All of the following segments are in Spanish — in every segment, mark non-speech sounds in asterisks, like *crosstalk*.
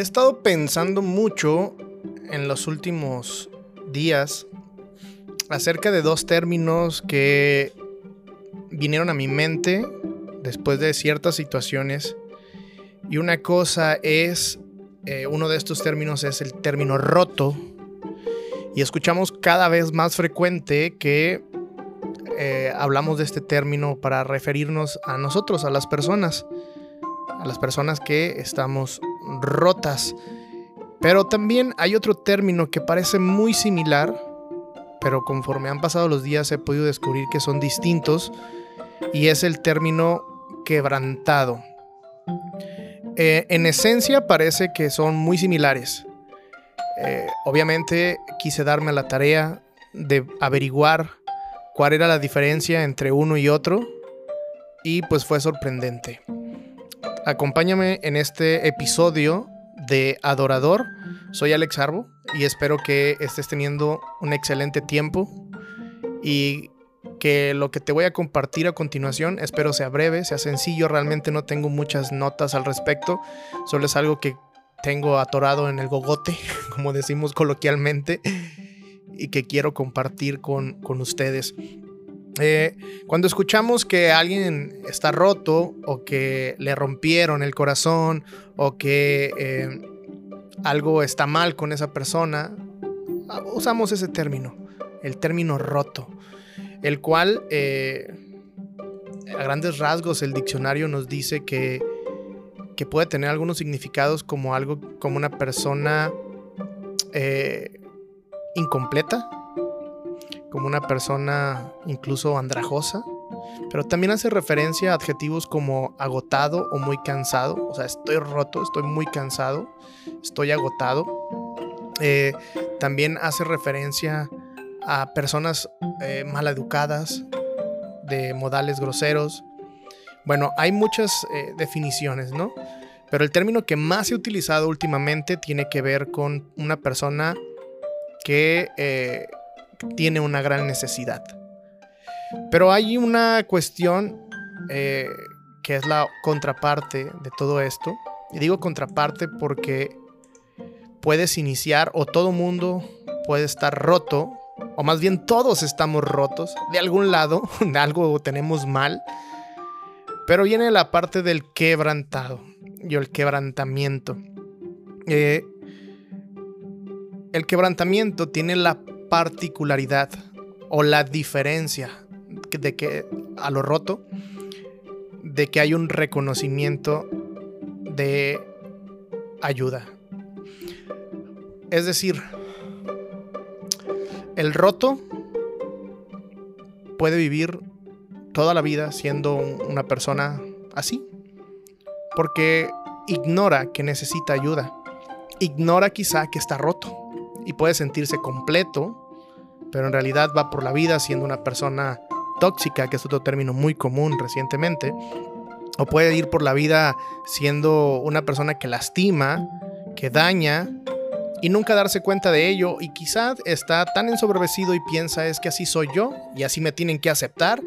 He estado pensando mucho en los últimos días acerca de dos términos que vinieron a mi mente después de ciertas situaciones. Y una cosa es, eh, uno de estos términos es el término roto. Y escuchamos cada vez más frecuente que eh, hablamos de este término para referirnos a nosotros, a las personas, a las personas que estamos rotas. Pero también hay otro término que parece muy similar, pero conforme han pasado los días he podido descubrir que son distintos, y es el término quebrantado. Eh, en esencia parece que son muy similares. Eh, obviamente quise darme la tarea de averiguar cuál era la diferencia entre uno y otro y pues fue sorprendente. Acompáñame en este episodio de Adorador. Soy Alex Arbo y espero que estés teniendo un excelente tiempo y que lo que te voy a compartir a continuación espero sea breve, sea sencillo. Realmente no tengo muchas notas al respecto, solo es algo que tengo atorado en el gogote, *laughs* como decimos coloquialmente, y que quiero compartir con, con ustedes. Eh, cuando escuchamos que alguien está roto o que le rompieron el corazón o que eh, algo está mal con esa persona, usamos ese término, el término roto, el cual eh, a grandes rasgos el diccionario nos dice que, que, puede tener algunos significados como algo como una persona incompleta, como una persona incluso andrajosa, pero también hace referencia a adjetivos como agotado o muy cansado, o sea, estoy roto, estoy muy cansado, estoy agotado. Eh, también hace referencia a personas eh, maleducadas, de modales groseros. Bueno, hay muchas eh, definiciones, ¿no? Pero el término que más ha utilizado últimamente tiene que ver con una persona que tiene una gran necesidad. Pero hay una cuestión eh, que es la contraparte de todo esto. Y digo contraparte porque puedes iniciar o todo mundo puede estar roto, o más bien todos estamos rotos, de algún lado, *laughs* de algo tenemos mal. Pero viene la parte del quebrantado y el quebrantamiento. Eh, el quebrantamiento tiene la particularidad o la diferencia de que a lo roto, de que hay un reconocimiento de ayuda. Es decir, el roto puede vivir toda la vida siendo una persona así, porque ignora que necesita ayuda, ignora quizá que está roto y puede sentirse completo, pero en realidad va por la vida siendo una persona tóxica, que es otro término muy común recientemente, o puede ir por la vida siendo una persona que lastima, que daña y nunca darse cuenta de ello y quizás está tan ensoberbecido y piensa es que así soy yo y así me tienen que aceptar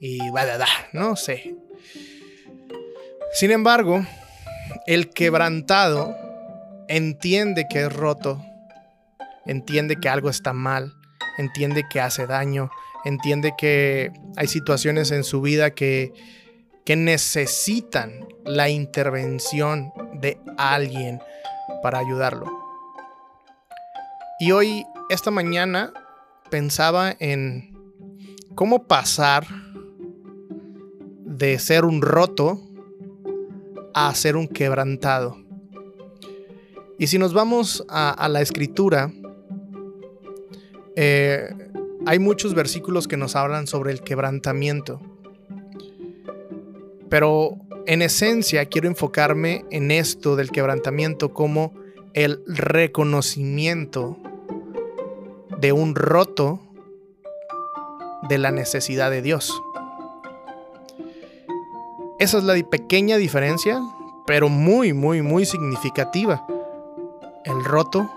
y va da, no sé. Sin embargo, el quebrantado entiende que es roto entiende que algo está mal, entiende que hace daño, entiende que hay situaciones en su vida que, que necesitan la intervención de alguien para ayudarlo. Y hoy, esta mañana, pensaba en cómo pasar de ser un roto a ser un quebrantado. Y si nos vamos a, a la escritura, eh, hay muchos versículos que nos hablan sobre el quebrantamiento. Pero en esencia quiero enfocarme en esto del quebrantamiento como el reconocimiento de un roto de la necesidad de Dios. Esa es la pequeña diferencia, pero muy, muy, muy significativa. El roto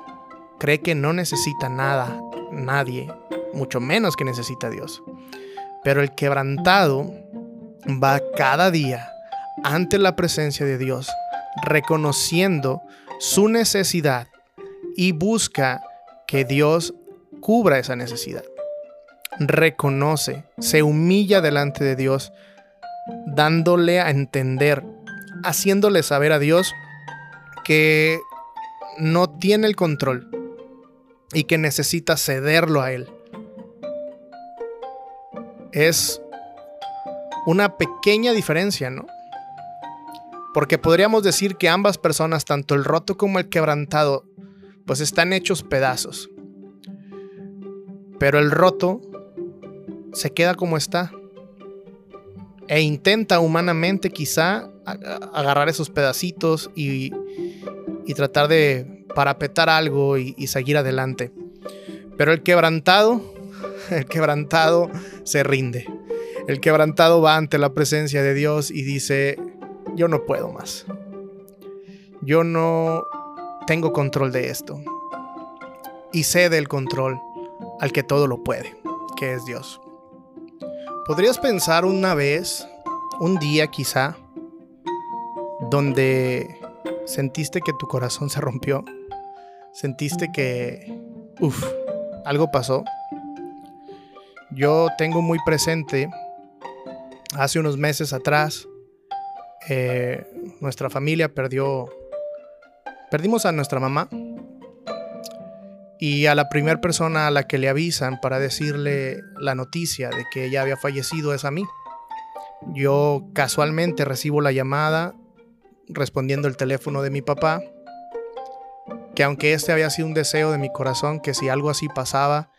cree que no necesita nada nadie, mucho menos que necesita a Dios. Pero el quebrantado va cada día ante la presencia de Dios, reconociendo su necesidad y busca que Dios cubra esa necesidad. Reconoce, se humilla delante de Dios, dándole a entender, haciéndole saber a Dios que no tiene el control y que necesita cederlo a Él. Es una pequeña diferencia, ¿no? Porque podríamos decir que ambas personas, tanto el roto como el quebrantado, pues están hechos pedazos. Pero el roto se queda como está. E intenta humanamente quizá agarrar esos pedacitos y, tratar de parapetar algo y, y seguir adelante. Pero el quebrantado, *laughs* el quebrantado se rinde. El quebrantado va ante la presencia de Dios y dice, yo no puedo más. Yo no tengo control de esto. Y cede el control al que todo lo puede, que es Dios. ¿Podrías pensar una vez, un día quizá, donde sentiste que tu corazón se rompió? ¿Sentiste que, uff, algo pasó? Yo tengo muy presente hace unos meses atrás, eh, nuestra familia perdió, perdimos a nuestra mamá y a la primera persona a la que le avisan para decirle la noticia de que ella había fallecido es a mí. Yo casualmente recibo la llamada respondiendo el teléfono de mi papá, que aunque este había sido un deseo de mi corazón, que si algo así pasaba,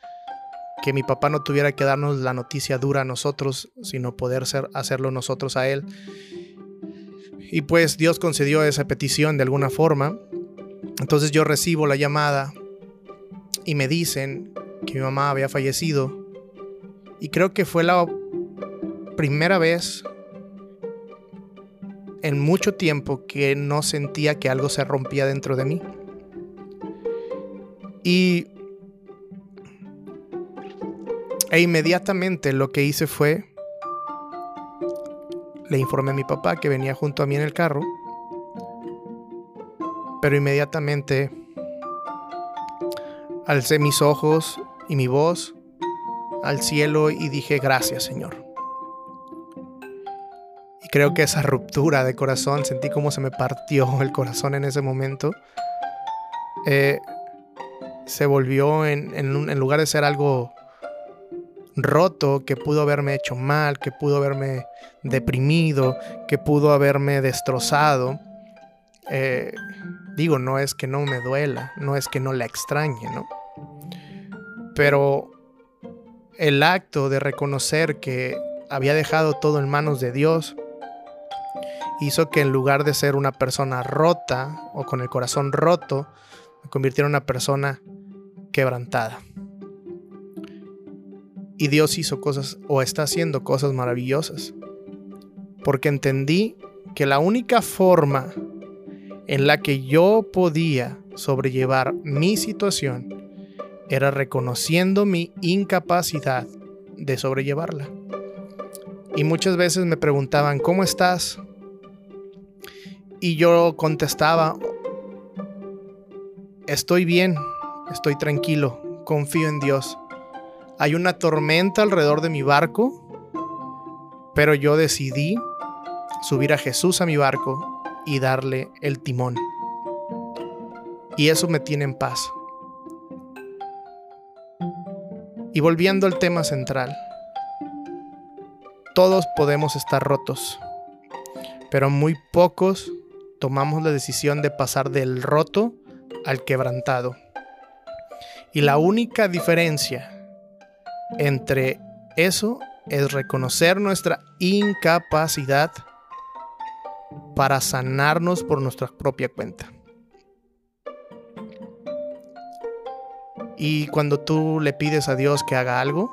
que mi papá no tuviera que darnos la noticia dura a nosotros, sino poder ser, hacerlo nosotros a él. Y pues Dios concedió esa petición de alguna forma. Entonces yo recibo la llamada y me dicen que mi mamá había fallecido. Y creo que fue la primera vez en mucho tiempo que no sentía que algo se rompía dentro de mí. Y e inmediatamente lo que hice fue, le informé a mi papá que venía junto a mí en el carro, pero inmediatamente alcé mis ojos y mi voz al cielo y dije gracias Señor. Y creo que esa ruptura de corazón, sentí como se me partió el corazón en ese momento, eh, se volvió en, en lugar de ser algo roto, que pudo haberme hecho mal, que pudo haberme deprimido, que pudo haberme destrozado. Eh, digo, no es que no me duela, no es que no la extrañe, ¿no? Pero el acto de reconocer que había dejado todo en manos de Dios hizo que en lugar de ser una persona rota o con el corazón roto, me convirtiera en una persona quebrantada. Y Dios hizo cosas o está haciendo cosas maravillosas. Porque entendí que la única forma en la que yo podía sobrellevar mi situación era reconociendo mi incapacidad de sobrellevarla. Y muchas veces me preguntaban, ¿cómo estás? Y yo contestaba, estoy bien, estoy tranquilo, confío en Dios. Hay una tormenta alrededor de mi barco, pero yo decidí subir a Jesús a mi barco y darle el timón. Y eso me tiene en paz. Y volviendo al tema central, todos podemos estar rotos, pero muy pocos tomamos la decisión de pasar del roto al quebrantado. Y la única diferencia entre eso es reconocer nuestra incapacidad para sanarnos por nuestra propia cuenta. Y cuando tú le pides a Dios que haga algo,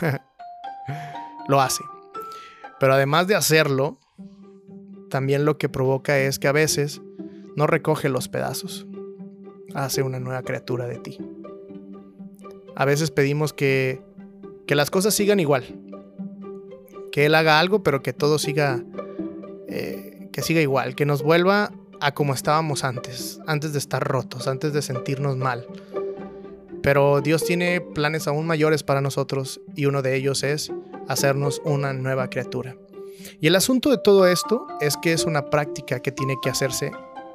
*laughs* lo hace. Pero además de hacerlo, también lo que provoca es que a veces no recoge los pedazos. Hace una nueva criatura de ti. A veces pedimos que que las cosas sigan igual. Que él haga algo, pero que todo siga, eh, que siga igual, que nos vuelva a como estábamos antes, antes de estar rotos, antes de sentirnos mal. Pero Dios tiene planes aún mayores para nosotros y uno de ellos es hacernos una nueva criatura. Y el asunto de todo esto es que es una práctica que tiene que hacerse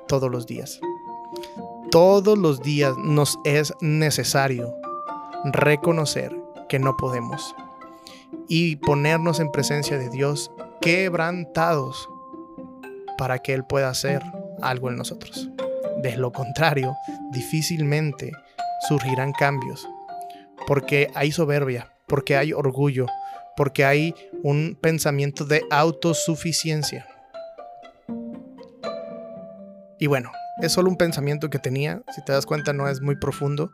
todos los días. Todos los días nos es necesario reconocer que no podemos y ponernos en presencia de Dios quebrantados para que Él pueda hacer algo en nosotros. De lo contrario, difícilmente surgirán cambios, porque hay soberbia, porque hay orgullo, porque hay un pensamiento de autosuficiencia. Y bueno, es solo un pensamiento que tenía, si te das cuenta no es muy profundo,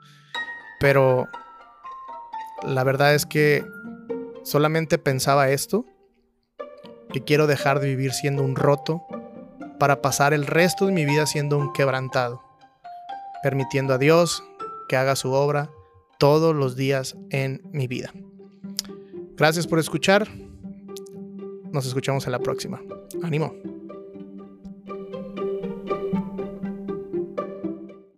pero la verdad es que solamente pensaba esto, que quiero dejar de vivir siendo un roto para pasar el resto de mi vida siendo un quebrantado, permitiendo a Dios que haga su obra todos los días en mi vida. Gracias por escuchar. Nos escuchamos en la próxima. Ánimo.